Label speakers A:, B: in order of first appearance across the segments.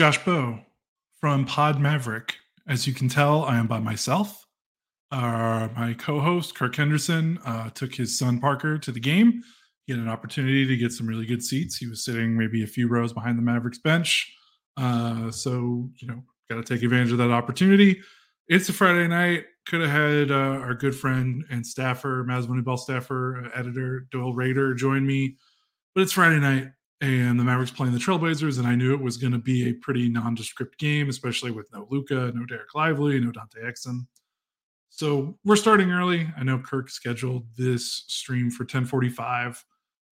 A: Josh Bowe from Pod Maverick. As you can tell, I am by myself. Uh, my co-host Kirk Henderson uh, took his son Parker to the game. He had an opportunity to get some really good seats. He was sitting maybe a few rows behind the Mavericks bench. Uh, so you know, got to take advantage of that opportunity. It's a Friday night. Could have had uh, our good friend and staffer, Mavs Moneyball staffer, uh, editor Doyle Rader join me, but it's Friday night and the Mavericks playing the Trailblazers, and I knew it was going to be a pretty nondescript game, especially with no Luka, no Dereck Lively, no Dante Exum. So we're starting early. I know Kirk scheduled this stream for 10:45,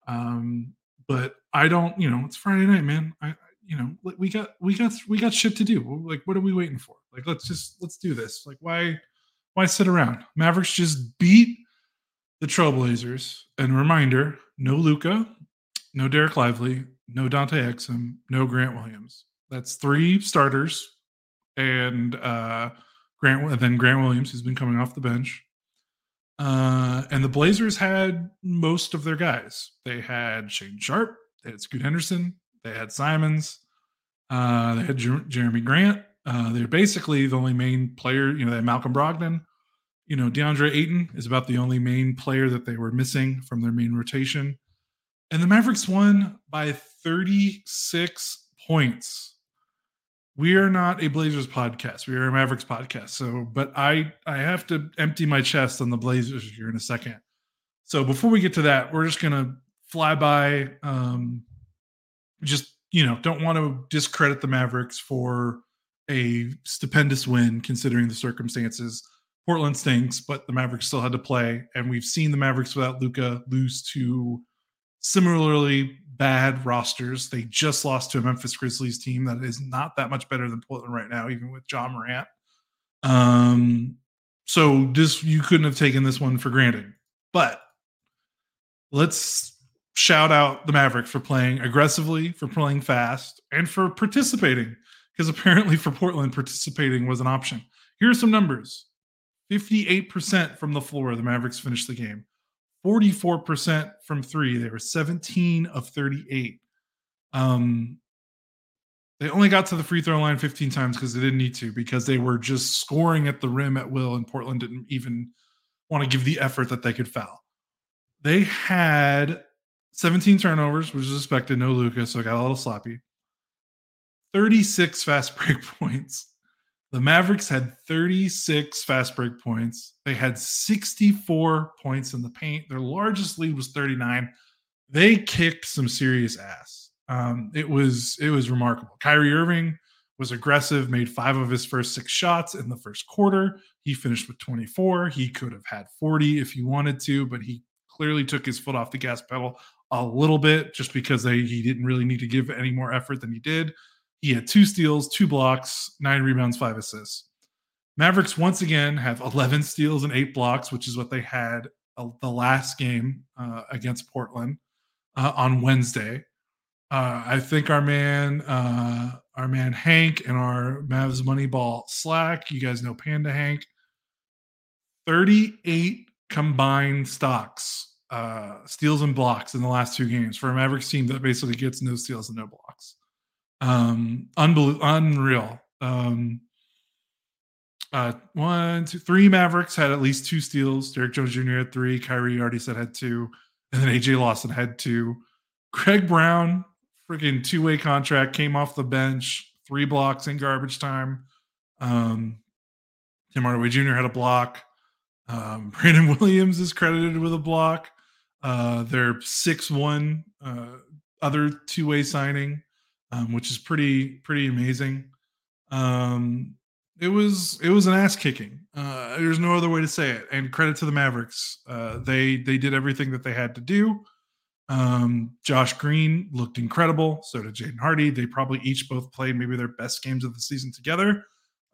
A: um, but I don't. You know, it's Friday night, man. I, you know, we got we got we got shit to do. Like, what are we waiting for? Like, let's just let's do this. Like, why why sit around? Mavericks just beat the Trailblazers. And reminder: no Luka, no Dereck Lively, no Dante Exum, no Grant Williams. That's three starters, and uh, Grant and then Grant Williams, who's been coming off the bench. Uh, and the Blazers had most of their guys. They had Shaedon Sharpe, they had Scoot Henderson, they had Simons, uh, they had Jer- Jerami Grant. Uh, they're basically the only main player. You know, they had Malcolm Brogdon. You know, DeAndre Ayton is about the only main player that they were missing from their main rotation. And the Mavericks won by 36 points. We are not a Blazers podcast. We are a Mavericks podcast. So, but I I have to empty my chest on the Blazers here in a second. So before we get to that, we're just gonna fly by. Um, just you know, don't want to discredit the Mavericks for a stupendous win considering the circumstances. Portland stinks, but the Mavericks still had to play, and we've seen the Mavericks without Luka lose to similarly bad rosters. They just lost to a Memphis Grizzlies team that is not that much better than Portland right now, even with Ja Morant. Um, so this you couldn't have taken this one for granted. But let's shout out the Mavericks for playing aggressively, for playing fast, and for participating. Because apparently for Portland, participating was an option. Here are some numbers. 58% from the floor, the Mavericks finished the game. 44% from three. They were 17 of 38. Um, they only got to the free throw line 15 times because they didn't need to, because they were just scoring at the rim at will, and Portland didn't even want to give the effort that they could foul. They had 17 turnovers, which is expected, no Lucas, so it got a little sloppy. 36 fast break points. The Mavericks had 36 fast break points. They had 64 points in the paint. Their largest lead was 39. They kicked some serious ass. Um, it was it was remarkable. Kyrie Irving was aggressive, made five of his first six shots in the first quarter. He finished with 24. He could have had 40 if he wanted to, but he clearly took his foot off the gas pedal a little bit just because they, he didn't really need to give any more effort than he did. He had two steals, two blocks, nine rebounds, five assists. Mavericks once again have 11 steals and eight blocks, which is what they had uh, the last game uh, against Portland uh, on Wednesday. Uh, I think our man, uh, our man Hank, and our Mavs Moneyball Slack. You guys know Panda Hank. 38 combined stocks, uh, steals and blocks in the last two games for a Mavericks team that basically gets no steals and no blocks. Um, unbelievable, unreal. Um, uh, one, two, three Mavericks had at least two steals. Derrick Jones Jr. had three. Kyrie already said had two, and then AJ Lawson had two. Greg Brown, freaking two way contract, came off the bench, three blocks in garbage time. Um, Tim Hardaway Jr. had a block. Um, Brandon Williams is credited with a block. Uh, their six one uh, other two way signing, um, which is pretty pretty amazing. Um, it was it was an ass kicking. Uh, there's no other way to say it. And credit to the Mavericks. Uh, they they did everything that they had to do. Um, Josh Green looked incredible. So did Jaden Hardy. They probably each both played maybe their best games of the season together.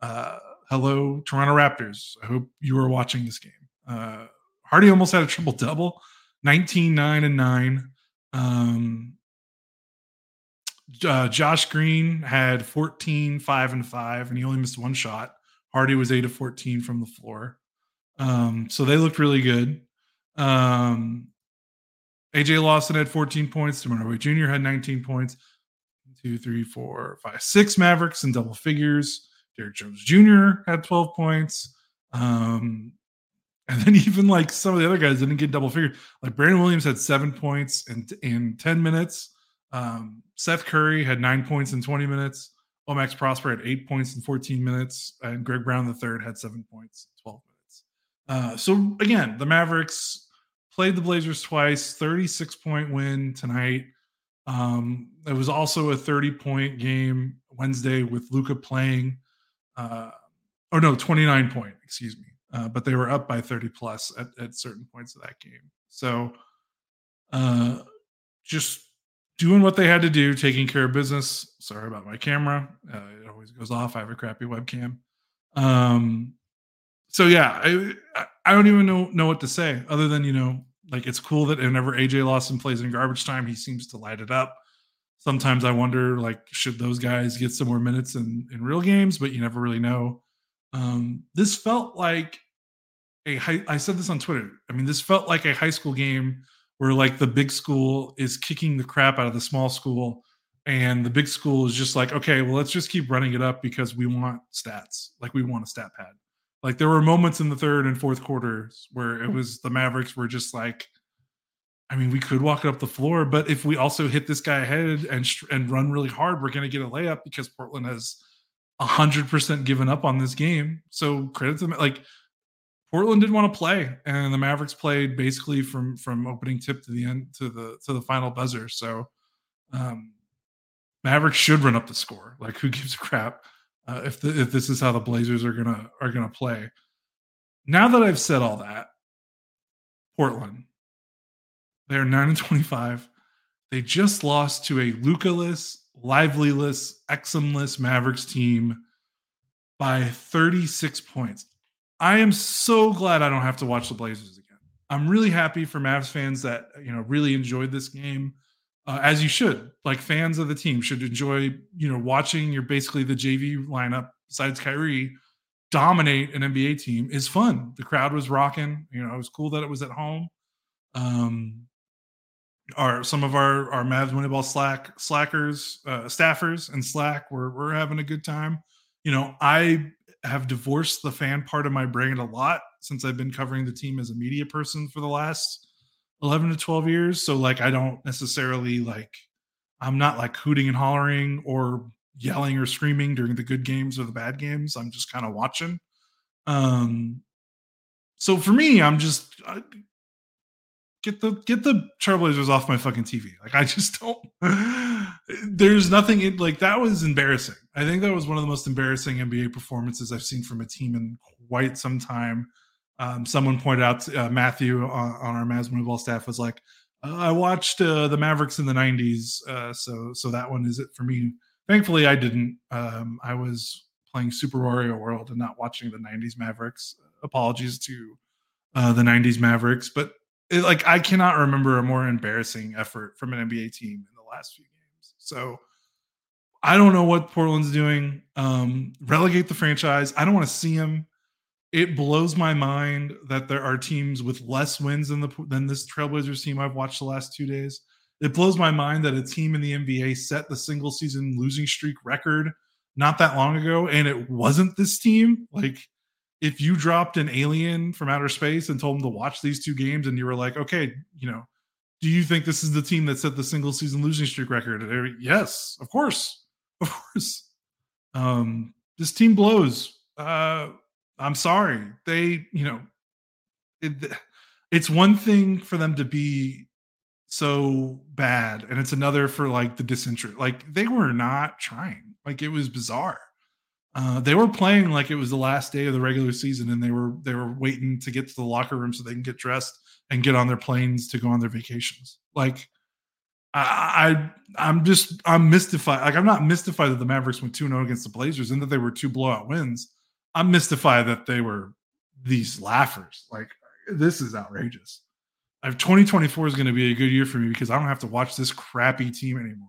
A: Uh, hello, Toronto Raptors. I hope you were watching this game. Uh, Hardy almost had a triple double, 19, 9, and 9. Um, uh, Josh Green had 14, 5, and 5, and he only missed one shot. Hardy was 8 of 14 from the floor. Um, so they looked really good. Um, AJ Lawson had 14 points. Tim Hardaway Jr. had 19 points. Two, three, four, five, six Mavericks in double figures. Derrick Jones Jr. had 12 points. Um, and then even like some of the other guys didn't get double figures. Like Brandon Williams had seven points in, in 10 minutes. Um, Seth Curry had nine points in 20 minutes. O-Max Prosper had eight points in 14 minutes. And Greg Brown, the third, had seven points in 12 minutes. Uh, so again, the Mavericks played the Blazers twice, 36 point win tonight. Um, it was also a 30 point game Wednesday with Luka playing, uh, or no, 29 point, excuse me. Uh, but they were up by 30 plus at, at certain points of that game. So uh, just doing what they had to do, taking care of business. Sorry about my camera. Uh, it always goes off. I have a crappy webcam. Um, so yeah, I, I don't even know know what to say other than you know, like it's cool that whenever AJ Lawson plays in garbage time, he seems to light it up. Sometimes I wonder, like, should those guys get some more minutes in in real games? But you never really know. Um, this felt like a high, I said this on Twitter. I mean, this felt like a high school game where like the big school is kicking the crap out of the small school and the big school is just like okay well let's just keep running it up because we want stats. Like we want a stat pad. Like there were moments in the third and fourth quarters where it hmm. was the mavericks were just like i mean we could walk it up the floor but if we also hit this guy ahead and and run really hard we're going to get a layup because portland has 100% given up on this game. So credit to them like Portland didn't want to play, and the Mavericks played basically from from opening tip to the end to the to the final buzzer. So, um, Mavericks should run up the score. Like, who gives a crap uh, if the, if this is how the Blazers are gonna are gonna play? Now that I've said all that, Portland, they're nine and twenty five. They just lost to a Lukaless, livelyless, Exumless Mavericks team by 36 points. I am so glad I don't have to watch the Blazers again. I'm really happy for Mavs fans that you know really enjoyed this game, uh, as you should. Like fans of the team should enjoy you know watching your basically the JV lineup besides Kyrie dominate an NBA team is fun. The crowd was rocking. You know, it was cool that it was at home. Um, our some of our our Mavs Moneyball Slack slackers, uh, staffers, and Slack were we're having a good time. You know, I have divorced the fan part of my brain a lot since I've been covering the team as a media person for the last 11 to 12 years. So like I don't necessarily like I'm not like hooting and hollering or yelling or screaming during the good games or the bad games. I'm just kind of watching. Um so for me, I'm just I, get the get the Trailblazers off my fucking TV. Like I just don't there's nothing in, like that was embarrassing. I think that was one of the most embarrassing NBA performances I've seen from a team in quite some time. Um, someone pointed out uh, Matthew on, on our Mavs Moneyball staff was like, uh, I watched uh, the Mavericks in the '90s, uh, so so that one is it for me. Thankfully, I didn't. Um, I was playing Super Mario World and not watching the '90s Mavericks. Apologies to uh, the '90s Mavericks, but it, like I cannot remember a more embarrassing effort from an NBA team in the last few. So I don't know what Portland's doing. Um, relegate the franchise. I don't want to see them. It blows my mind that there are teams with less wins than the than this Trailblazers team I've watched the last two days. It blows my mind that a team in the NBA set the single season losing streak record not that long ago, and it wasn't this team. Like if you dropped an alien from outer space and told them to watch these two games and you were like, okay, you know, do you think this is the team that set the single season losing streak record? Yes, of course. Of course. Um, this team blows. Uh, I'm sorry. They, you know, it, it's one thing for them to be so bad, and it's another for like the disinterest. Like they were not trying. Like it was bizarre. Uh, they were playing like it was the last day of the regular season, and they were they were waiting to get to the locker room so they can get dressed and get on their planes to go on their vacations. Like I, I am just I'm mystified. Like I'm not mystified that the Mavericks went 2-0 against the Blazers and that they were two blowout wins. I'm mystified that they were these laughers. Like this is outrageous. I've 2024 is going to be a good year for me because I don't have to watch this crappy team anymore.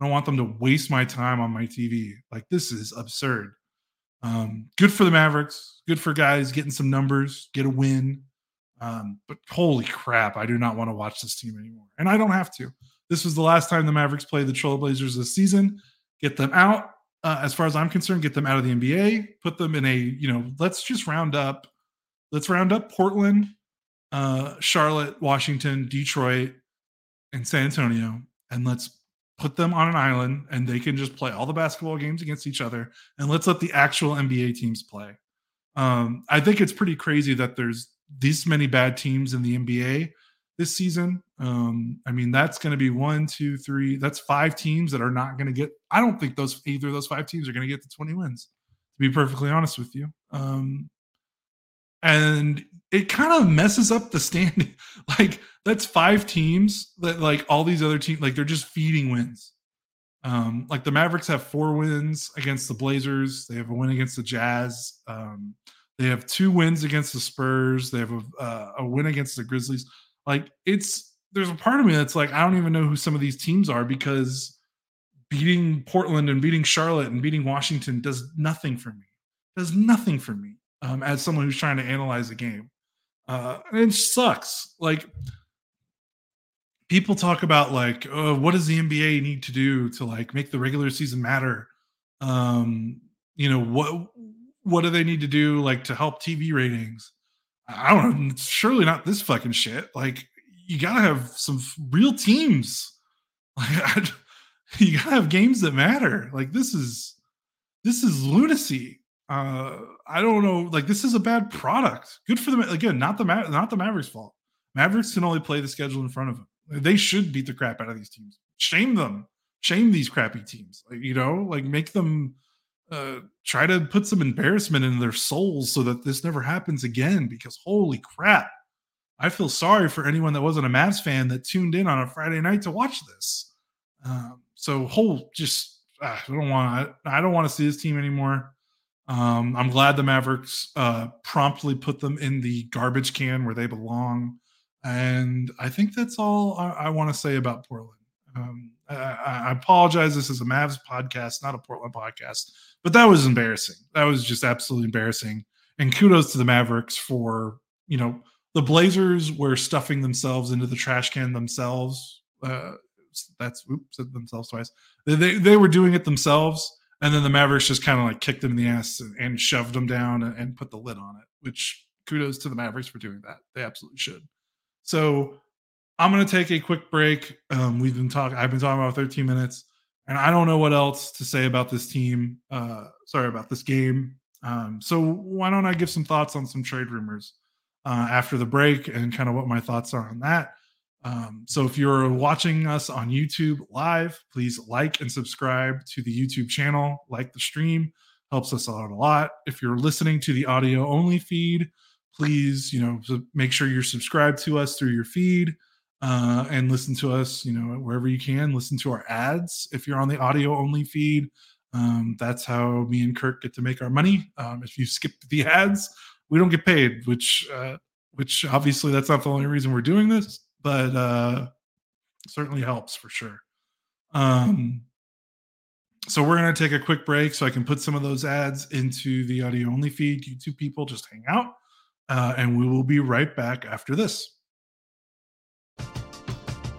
A: I don't want them to waste my time on my TV. Like this is absurd. Um, good for the Mavericks. Good for guys getting some numbers, get a win. Um, but holy crap, I do not want to watch this team anymore, and I don't have to. This was the last time the Mavericks played the Trailblazers this season. Get them out. Uh, as far as I'm concerned, get them out of the NBA. Put them in a you know. Let's just round up. Let's round up Portland, uh, Charlotte, Washington, Detroit, and San Antonio, and let's put them on an island and they can just play all the basketball games against each other and let's let the actual NBA teams play. Um, I think it's pretty crazy that there's this many bad teams in the NBA this season. Um, I mean, that's going to be one, two, three. That's five teams that are not going to get. I don't think those either of those five teams are going to get to 20 wins. To be perfectly honest with you, um, and it kind of messes up the standing. like that's five teams that like all these other teams like they're just feeding wins. Um, like the Mavericks have four wins against the Blazers. They have a win against the Jazz. Um, they have two wins against the Spurs. They have a, uh, a win against the Grizzlies. Like it's there's a part of me that's like I don't even know who some of these teams are because beating Portland and beating Charlotte and beating Washington does nothing for me. Does nothing for me um, as someone who's trying to analyze a game. Uh, and it sucks. Like people talk about like, oh, what does the NBA need to do to like make the regular season matter? Um, you know what what do they need to do like to help TV ratings? I don't know. Surely not this fucking shit. Like you gotta have some real teams. Like you gotta have games that matter. Like this is this is lunacy uh I don't know. Like this is a bad product. Good for them again. Not the Ma- not the Mavericks' fault. Mavericks can only play the schedule in front of them. They should beat the crap out of these teams. Shame them. Shame these crappy teams. Like you know, like make them uh try to put some embarrassment in their souls so that this never happens again. Because holy crap, I feel sorry for anyone that wasn't a Mavs fan that tuned in on a Friday night to watch this. Um, so whole just uh, I don't want I don't want to see this team anymore. Um, I'm glad the Mavericks uh, promptly put them in the garbage can where they belong. And I think that's all I, I want to say about Portland. Um, I, I, apologize. This is a Mavs podcast, not a Portland podcast, but that was embarrassing. That was just absolutely embarrassing. And kudos to the Mavericks for, you know, the Blazers were stuffing themselves into the trash can themselves. Uh, that's oops, said themselves twice. They, they, they were doing it themselves and then the Mavericks just kind of like kicked them in the ass and, and shoved them down and, and, put the lid on it. Which kudos to the Mavericks for doing that. They absolutely should. So I'm going to take a quick break. Um, we've been talking. I've been talking about 13 minutes, and I don't know what else to say about this team. Uh, sorry about this game. Um, so why don't I give some thoughts on some trade rumors uh, after the break and kind of what my thoughts are on that. Um, so if you're watching us on YouTube live, please like and subscribe to the YouTube channel, like the stream, helps us out a lot. If you're listening to the audio only feed, please, you know, make sure you're subscribed to us through your feed uh, and listen to us, you know, wherever you can. Listen to our ads if you're on the audio only feed. Um, that's how me and Kirk get to make our money. Um, if you skip the ads, we don't get paid, which uh, which obviously that's not the only reason we're doing this, but uh, certainly helps for sure. Um, so we're going to take a quick break so I can put some of those ads into the audio only feed. You two people just hang out, uh, and we will be right back after this.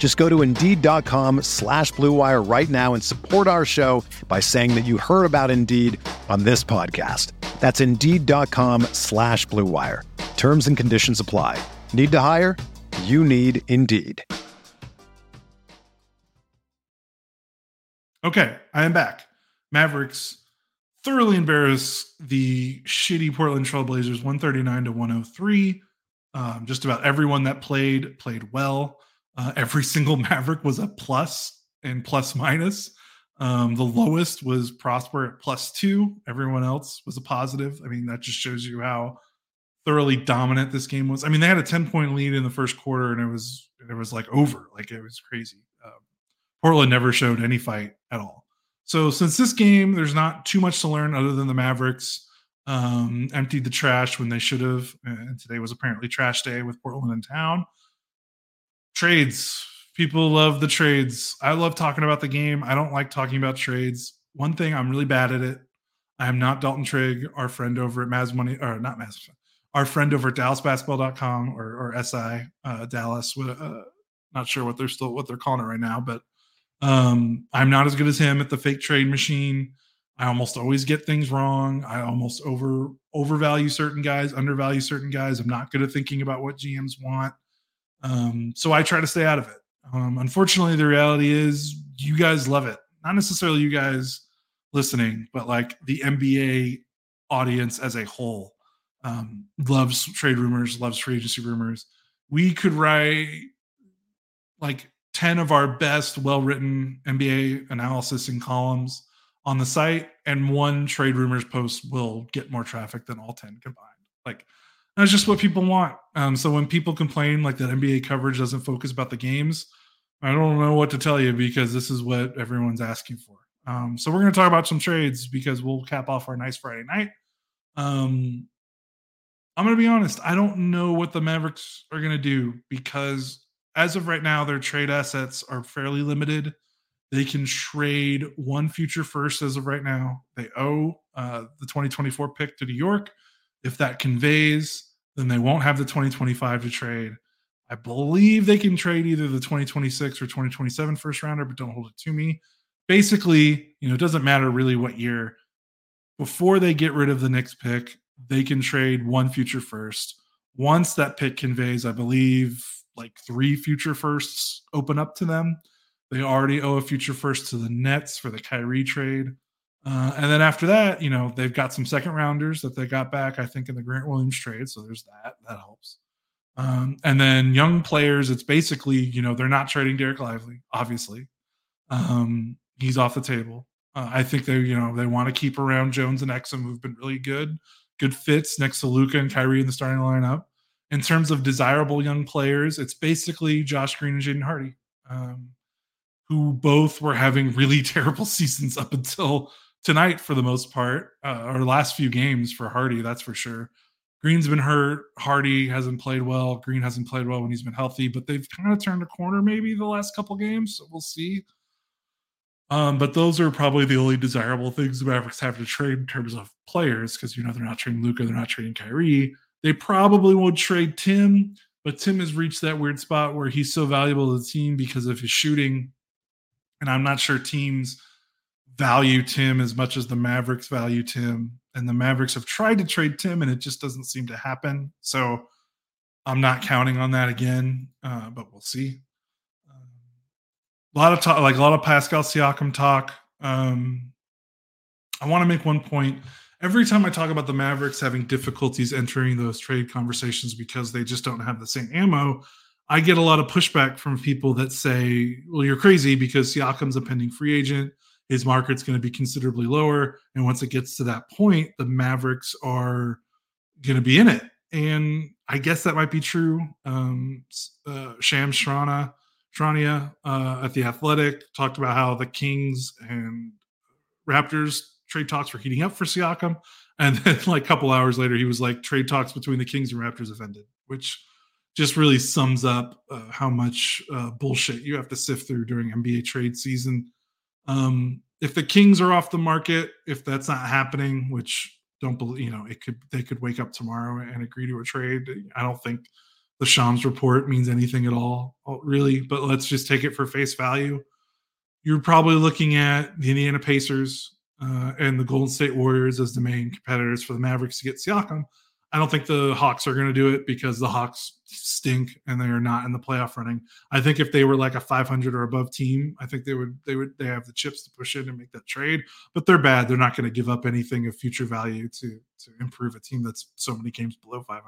B: Just go to Indeed.com slash BlueWire right now and support our show by saying that you heard about Indeed on this podcast. That's Indeed.com slash BlueWire. Terms and conditions apply. Need to hire? You need Indeed.
A: Okay, I am back. Mavericks thoroughly embarrass the shitty Portland Trailblazers 139 to 103. Um, just about everyone that played played well. Uh, every single Maverick was a plus and plus minus. Um, the lowest was Prosper at plus two. Everyone else was a positive. I mean, that just shows you how thoroughly dominant this game was. I mean, they had a 10 point lead in the first quarter and it was it was like over. Like it was crazy. Um, Portland never showed any fight at all. So since this game, there's not too much to learn other than the Mavericks um, emptied the trash when they should have. And today was apparently trash day with Portland in town. Trades. People love the trades. I love talking about the game. I don't like talking about trades. One thing I'm really bad at it. I am not Dalton Trigg, our friend over at Maz Money, or not Maz, our friend over at DallasBasketball.com or, or SI uh, Dallas. Uh, not sure what they're still what they're calling it right now, but um, I'm not as good as him at the fake trade machine. I almost always get things wrong. I almost over overvalue certain guys, undervalue certain guys. I'm not good at thinking about what GMs want. Um, so I try to stay out of it. Um, unfortunately, the reality is you guys love it. Not necessarily you guys listening, but like the NBA audience as a whole um, loves trade rumors, loves free agency rumors. We could write like 10 of our best well written NBA analysis and columns on the site, and one trade rumors post will get more traffic than all 10 combined. Like, that's just what people want. Um, so when people complain like that NBA coverage doesn't focus about the games, I don't know what to tell you because this is what everyone's asking for. Um, so we're going to talk about some trades because we'll cap off our nice Friday night. Um, I'm going to be honest. I don't know what the Mavericks are going to do because as of right now, their trade assets are fairly limited. They can trade one future first as of right now. They owe uh, the 2024 pick to New York. If that conveys, then they won't have the 2025 to trade. I believe they can trade either the 2026 or 2027 first rounder, but don't hold it to me. Basically, you know, it doesn't matter really what year. Before they get rid of the next pick, they can trade one future first. Once that pick conveys, I believe like three future firsts open up to them. They already owe a future first to the Nets for the Kyrie trade. Uh, and then after that, you know, they've got some second rounders that they got back, I think, in the Grant Williams trade. So there's that. That helps. Um, and then young players, it's basically, you know, they're not trading Dereck Lively, obviously. Um, he's off the table. Uh, I think they, you know, they want to keep around Jones and Exum, who've been really good, good fits next to Luka and Kyrie in the starting lineup in terms of desirable young players, it's basically Josh Green and Jaden Hardy, um, who both were having really terrible seasons up until tonight for the most part, uh, or last few games for Hardy, that's for sure. Green's been hurt. Hardy hasn't played well. Green hasn't played well when he's been healthy, but they've kind of turned a corner maybe the last couple games. So we'll see. Um, but those are probably the only desirable things the Mavericks have to trade in terms of players, because you know they're not trading Luka, they're not trading Kyrie. They probably won't trade Tim, but Tim has reached that weird spot where he's so valuable to the team because of his shooting. And I'm not sure teams value Tim as much as the Mavericks value Tim. And the Mavericks have tried to trade Tim, and it just doesn't seem to happen. So I'm not counting on that again, uh, but we'll see a lot of talk, like a lot of Pascal Siakam talk. Um, I want to make one point. Every time I talk about the Mavericks having difficulties entering those trade conversations because they just don't have the same ammo, I get a lot of pushback from people that say, "Well, you're crazy because Siakam's a pending free agent. His market's going to be considerably lower, and once it gets to that point, the Mavericks are going to be in it." And I guess that might be true. Um, uh, Shams Charania Charania uh, at the Athletic talked about how the Kings and Raptors trade talks were heating up for Siakam, and then like a couple hours later, he was like, "Trade talks between the Kings and Raptors have ended," which just really sums up uh, how much uh, bullshit you have to sift through during NBA trade season. Um, if the Kings are off the market, if that's not happening, which don't believe, you know, it could they could wake up tomorrow and agree to a trade. I don't think the Shams report means anything at all, uh, really. But let's just take it for face value. You're probably looking at the Indiana Pacers uh, and the Golden State Warriors as the main competitors for the Mavericks to get Siakam. I don't think the Hawks are going to do it because the Hawks stink and they are not in the playoff running. I think if they were like a 500 or above team, I think they would they would they have the chips to push in and make that trade. But they're bad. They're not going to give up anything of future value to to improve a team that's so many games below 500.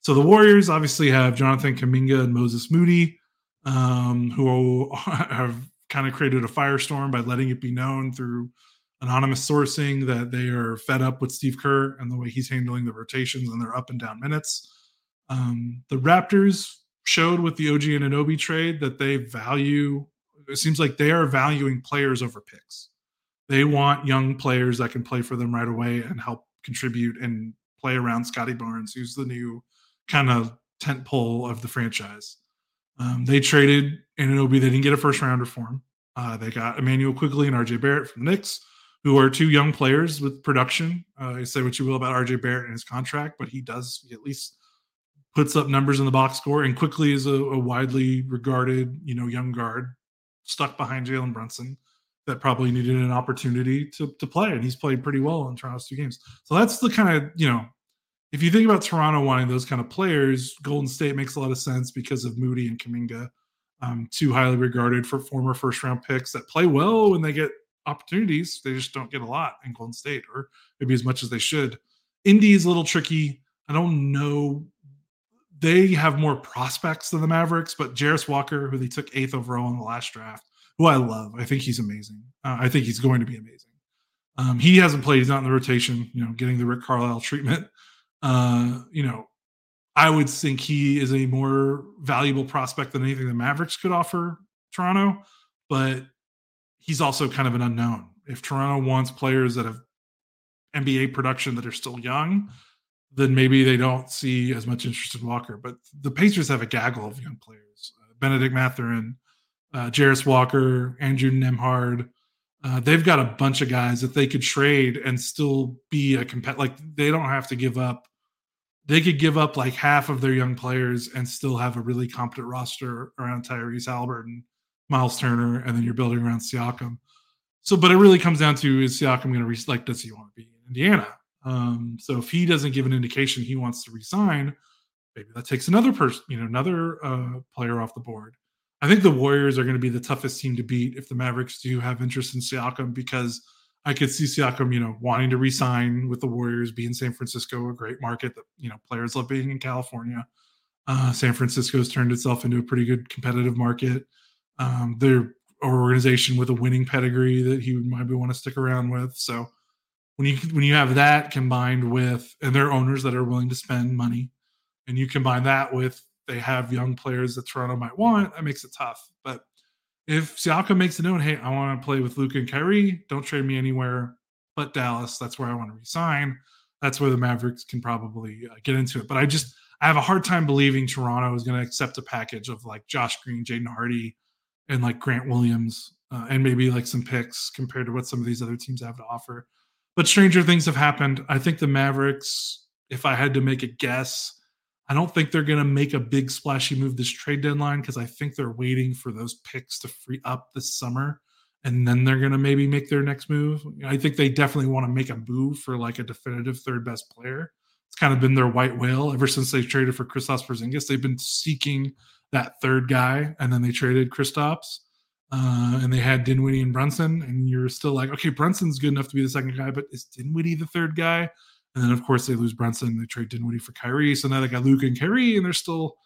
A: So the Warriors obviously have Jonathan Kuminga and Moses Moody, um, who have kind of created a firestorm by letting it be known through anonymous sourcing that they are fed up with Steve Kerr and the way he's handling the rotations and their up and down minutes. Um, the Raptors showed with the OG Anunoby trade that they value. It seems like they are valuing players over picks. They want young players that can play for them right away and help contribute and play around Scottie Barnes, who's the new kind of tent pole of the franchise. Um, they traded Anunoby. They didn't get a first rounder for him. Uh, they got Emmanuel Quickley and RJ Barrett from the Knicks, who are two young players with production. Uh, say what you will about RJ Barrett and his contract, but he does he at least puts up numbers in the box score. And Quickley is a, a widely regarded, you know, young guard stuck behind Jalen Brunson that probably needed an opportunity to to play, and he's played pretty well in Toronto's two games. So that's the kind of you know if you think about Toronto wanting those kind of players, Golden State makes a lot of sense because of Moody and Kuminga, um, two highly regarded for former first round picks that play well when they get opportunities. They just don't get a lot in Golden State, or maybe as much as they should. Indy is a little tricky. I don't know. They have more prospects than the Mavericks, but Jarace Walker, who they took eighth overall in the last draft, who I love. I think he's amazing. Uh, I think he's going to be amazing. Um, he hasn't played. He's not in the rotation. You know, getting the Rick Carlisle treatment. Uh, you know, I would think he is a more valuable prospect than anything the Mavericks could offer Toronto, but he's also kind of an unknown. If Toronto wants players that have NBA production that are still young, then maybe they don't see as much interest in Walker. But the Pacers have a gaggle of young players: uh, Bennedict Mathurin, uh, Jarace Walker, Andrew Nembhard. Uh, they've got a bunch of guys that they could trade and still be a compet. Like they don't have to give up. They could give up like half of their young players and still have a really competent roster around Tyrese Haliburton, Miles Turner, and then you're building around Siakam. So, but it really comes down to is Siakam going to re- like does he want to be in Indiana? Um, so if he doesn't give an indication he wants to resign, maybe that takes another person, you know, another uh, player off the board. I think the Warriors are going to be the toughest team to beat if the Mavericks do have interest in Siakam because I could see Siakam, you know, wanting to resign with the Warriors, be in San Francisco, a great market that you know players love being in California. Uh, San Francisco's turned itself into a pretty good competitive market. Um, they're organization with a winning pedigree that he might want to stick around with. So when you when you have that combined with and their owners that are willing to spend money, and you combine that with they have young players that Toronto might want, that makes it tough. But if Siakam makes a note, hey, I want to play with Luka and Kyrie, don't trade me anywhere but Dallas. That's where I want to resign. That's where the Mavericks can probably uh, get into it. But I just I have a hard time believing Toronto is going to accept a package of like Josh Green, Jaden Hardy, and like Grant Williams, uh, and maybe like some picks compared to what some of these other teams have to offer. But stranger things have happened. I think the Mavericks, if I had to make a guess, I don't think they're going to make a big splashy move this trade deadline because I think they're waiting for those picks to free up this summer and then they're going to maybe make their next move. I think they definitely want to make a move for like a definitive third best player. It's kind of been their white whale ever since they traded for Kristaps Porzingis. They've been seeking that third guy, and then they traded Kristaps, uh, and they had Dinwiddie and Brunson, and you're still like, okay, Brunson's good enough to be the second guy, but is Dinwiddie the third guy? And then of course they lose Brunson. They trade Dinwiddie for Kyrie. So now they got Luke and Kyrie, and they're still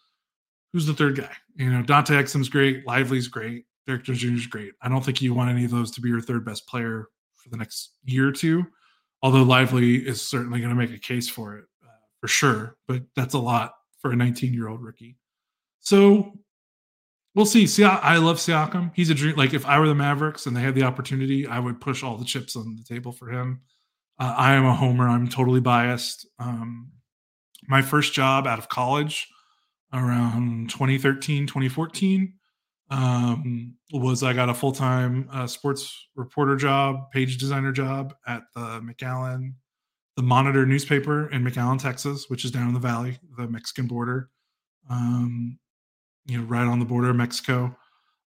A: who's the third guy? You know, Dante Exum's great, Lively's great, Jones Jr. is great. I don't think you want any of those to be your third best player for the next year or two. Although Lively is certainly going to make a case for it for sure, but that's a lot for a 19 year old rookie. So we'll see. See, I love Siakam. He's a dream. Like if I were the Mavericks and they had the opportunity, I would push all the chips on the table for him. Uh, I am a homer. I'm totally biased. Um, my first job out of college around 2013, 2014 um, was I got a full time uh, sports reporter job, page designer job at the McAllen, the Monitor newspaper in McAllen, Texas, which is down in the valley, the Mexican border, um, you know, right on the border of Mexico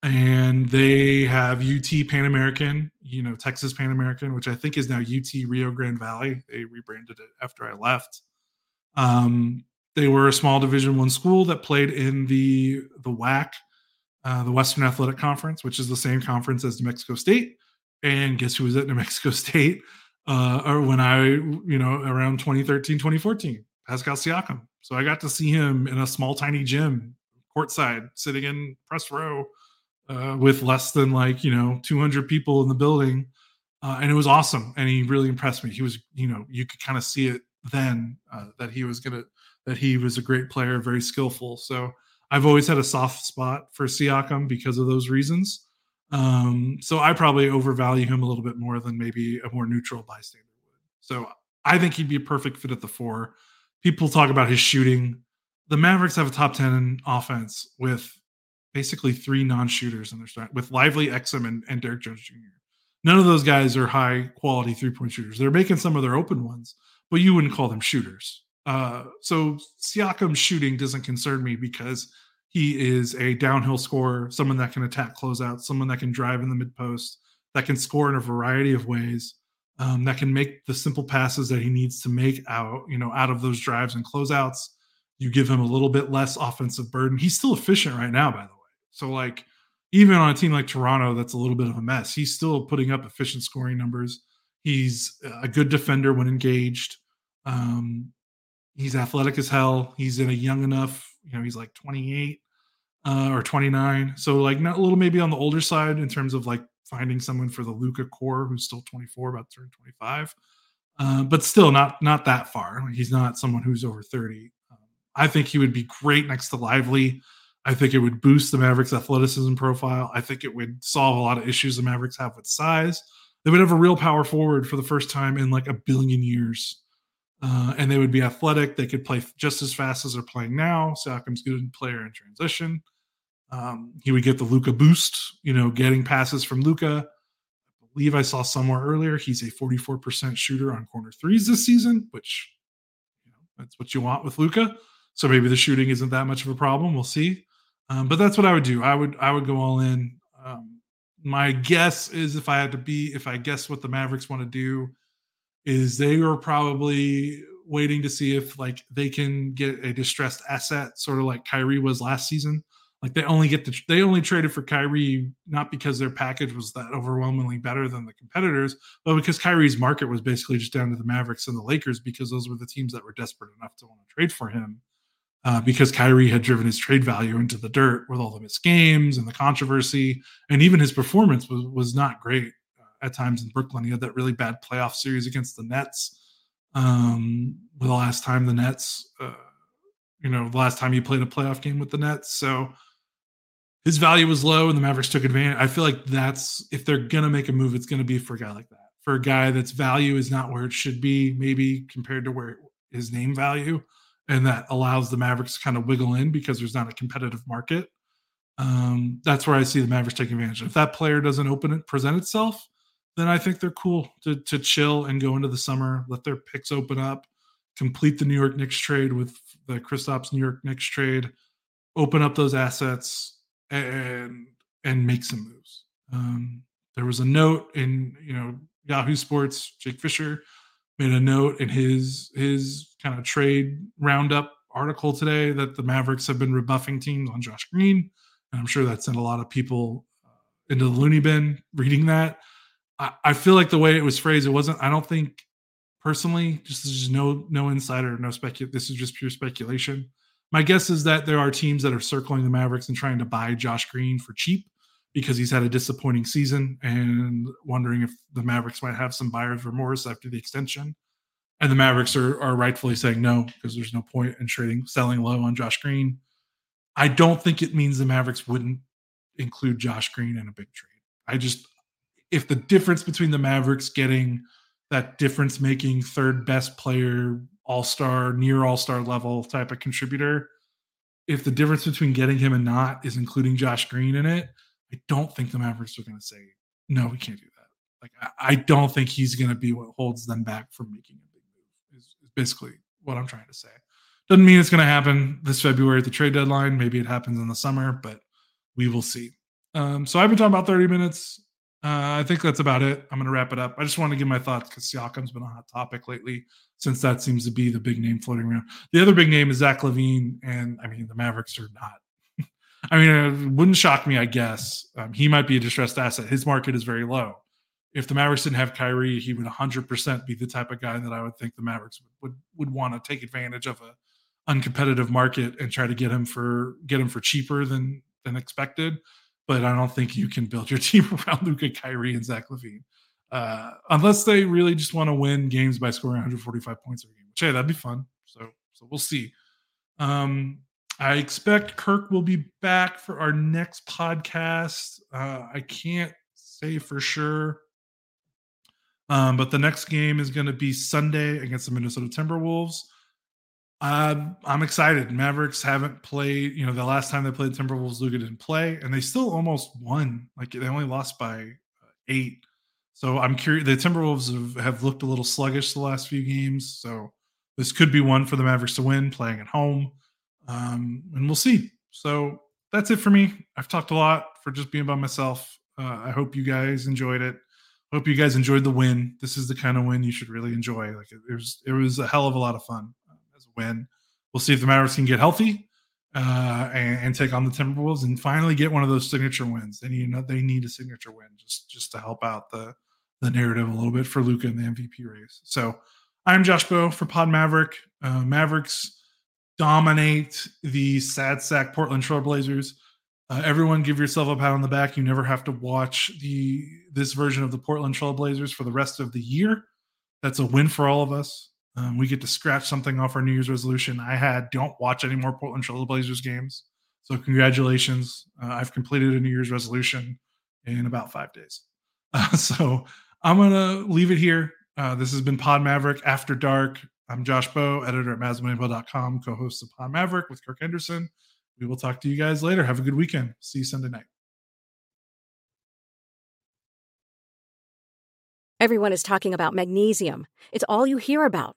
A: and they have UT Pan American, you know, Texas Pan American, which I think is now UT Rio Grande Valley. They rebranded it after I left. Um, they were a small Division One school that played in the the WAC, uh, the Western Athletic Conference, which is the same conference as New Mexico State. And guess who was at New Mexico State? Uh, or when I, you know, around 2013, 2014, Pascal Siakam. So I got to see him in a small, tiny gym, courtside, sitting in press row uh, with less than like you know 200 people in the building. Uh, and it was awesome and he really impressed me. He was you know you could kind of see it then uh, that he was gonna that he was a great player very skillful. So i've always had a soft spot for siakam because of those reasons um, so i probably overvalue him a little bit more than maybe a more neutral bystander would so i think he'd be a perfect fit at the four people talk about his shooting the mavericks have a top 10 offense with basically three non-shooters in their start with Lively, Exum, and, and Derrick Jones Jr. None of those guys are high quality three-point shooters. They're making some of their open ones, but you wouldn't call them shooters. Uh, so Siakam's shooting doesn't concern me because he is a downhill scorer, someone that can attack closeout, someone that can drive in the mid post, that can score in a variety of ways, um, that can make the simple passes that he needs to make out, you know, out of those drives and closeouts. You give him a little bit less offensive burden. He's still efficient right now, by the way. So like even on a team like Toronto, that's a little bit of a mess. He's still putting up efficient scoring numbers. He's a good defender when engaged. Um, he's athletic as hell. He's in a young enough, you know, he's like 28 uh, or 29. So like not a little maybe on the older side in terms of like finding someone for the Luka core who's still 24, about to turn 25. Uh, but still not not that far. He's not someone who's over 30. Um, I think he would be great next to Lively. I think it would boost the Mavericks' athleticism profile. I think it would solve a lot of issues the Mavericks have with size. They would have a real power forward for the first time in like a billion years. Uh, and they would be athletic. They could play just as fast as they're playing now. Siakam's good player in transition. Um, he would get the Luka boost, you know, getting passes from Luka. I believe I saw somewhere earlier he's a 44% shooter on corner threes this season, which you know, that's what you want with Luka. So maybe the shooting isn't that much of a problem. We'll see. Um, but that's what I would do. I would I would go all in. Um, my guess is if I had to be, if I guess what the Mavericks want to do, is they are probably waiting to see if like they can get a distressed asset, sort of like Kyrie was last season. Like they only get the they only traded for Kyrie not because their package was that overwhelmingly better than the competitors, but because Kyrie's market was basically just down to the Mavericks and the Lakers because those were the teams that were desperate enough to want to trade for him uh, because Kyrie had driven his trade value into the dirt with all the missed games and the controversy, and even his performance was was not great at times in Brooklyn. He had that really bad playoff series against the Nets. Um, the last time the Nets, uh, you know, the last time he played a playoff game with the Nets, so his value was low and the Mavericks took advantage. I feel like that's if they're gonna make a move, it's gonna be for a guy like that. For a guy that's value is not where it should be, maybe compared to where his name value, and that allows the Mavericks to kind of wiggle in because there's not a competitive market. Um, that's where I see the Mavericks taking advantage. If that player doesn't open it, present itself, then I think they're cool to to chill and go into the summer, let their picks open up, complete the New York Knicks trade with the Kristaps New York Knicks trade, open up those assets and and make some moves. Um, there was a note in you know Yahoo Sports. Jake Fisher made a note in his his kind of trade roundup article today that the Mavericks have been rebuffing teams on Josh Green, and I'm sure that sent a lot of people uh, into the loony bin reading that. I, I feel like the way it was phrased, it wasn't. I don't think personally, just just no no insider, no speculation. This is just pure speculation. My guess is that there are teams that are circling the Mavericks and trying to buy Josh Green for cheap because he's had a disappointing season and wondering if the Mavericks might have some buyer's remorse after the extension. And the Mavericks are, are rightfully saying no because there's no point in trading, selling low on Josh Green. I don't think it means the Mavericks wouldn't include Josh Green in a big trade. I just, if the difference between the Mavericks getting that difference making third best player all star, near all star level type of contributor. If the difference between getting him and not is including Josh Green in it, I don't think the Mavericks are going to say, no, we can't do that. Like, I, I don't think he's going to be what holds them back from making a big move, is, is basically what I'm trying to say. Doesn't mean it's going to happen this February at the trade deadline. Maybe it happens in the summer, but we will see. Um, so I've been talking about 30 minutes. Uh, I think that's about it. I'm going to wrap it up. I just want to give my thoughts because Siakam's been a hot topic lately, since that seems to be the big name floating around. The other big name is Zach LaVine, and I mean the Mavericks are not. I mean, it wouldn't shock me. I guess um, he might be a distressed asset. His market is very low. If the Mavericks didn't have Kyrie, he would 100% be the type of guy that I would think the Mavericks would would, would want to take advantage of a uncompetitive market and try to get him for get him for cheaper than than expected but I don't think you can build your team around Luka, Kyrie, and Zach LaVine, Uh, unless they really just want to win games by scoring 145 points a game. Which hey, that'd be fun. So so we'll see. Um, I expect Kirk will be back for our next podcast. Uh, I can't say for sure. Um, but the next game is going to be Sunday against the Minnesota Timberwolves. Uh, I'm excited. Mavericks haven't played. You know, the last time they played Timberwolves, Luka didn't play, and they still almost won. Like they only lost by uh, eight. So I'm curious. The Timberwolves have, have looked a little sluggish the last few games. So this could be one for the Mavericks to win, playing at home, um, and we'll see. So that's it for me. I've talked a lot for just being by myself. Uh, I hope you guys enjoyed it. Hope you guys enjoyed the win. This is the kind of win you should really enjoy. Like it, it was, it was a hell of a lot of fun win. We'll see if the Mavericks can get healthy uh, and, and, take on the Timberwolves and finally get one of those signature wins. And you know they need a signature win just just to help out the the narrative a little bit for Luka in the MVP race. So I'm Josh Bowe for Pod Maverick. Uh, Mavericks dominate the sad sack Portland Trailblazers. Uh, everyone, give yourself a pat on the back. You never have to watch the this version of the Portland Trailblazers for the rest of the year. That's a win for all of us. Um, we get to scratch something off our New Year's resolution. I had don't watch any more Portland Trail Blazers games. So congratulations. Uh, I've completed a New Year's resolution in about five days. Uh, so I'm to leave it here. Uh, this has been Pod Maverick After Dark. I'm Josh Bowe, editor at MavsMoneyBall.com, co-host of Pod Maverick with Kirk Henderson. We will talk to you guys later. Have a good weekend. See you Sunday night.
C: Everyone is talking about magnesium. It's all you hear about.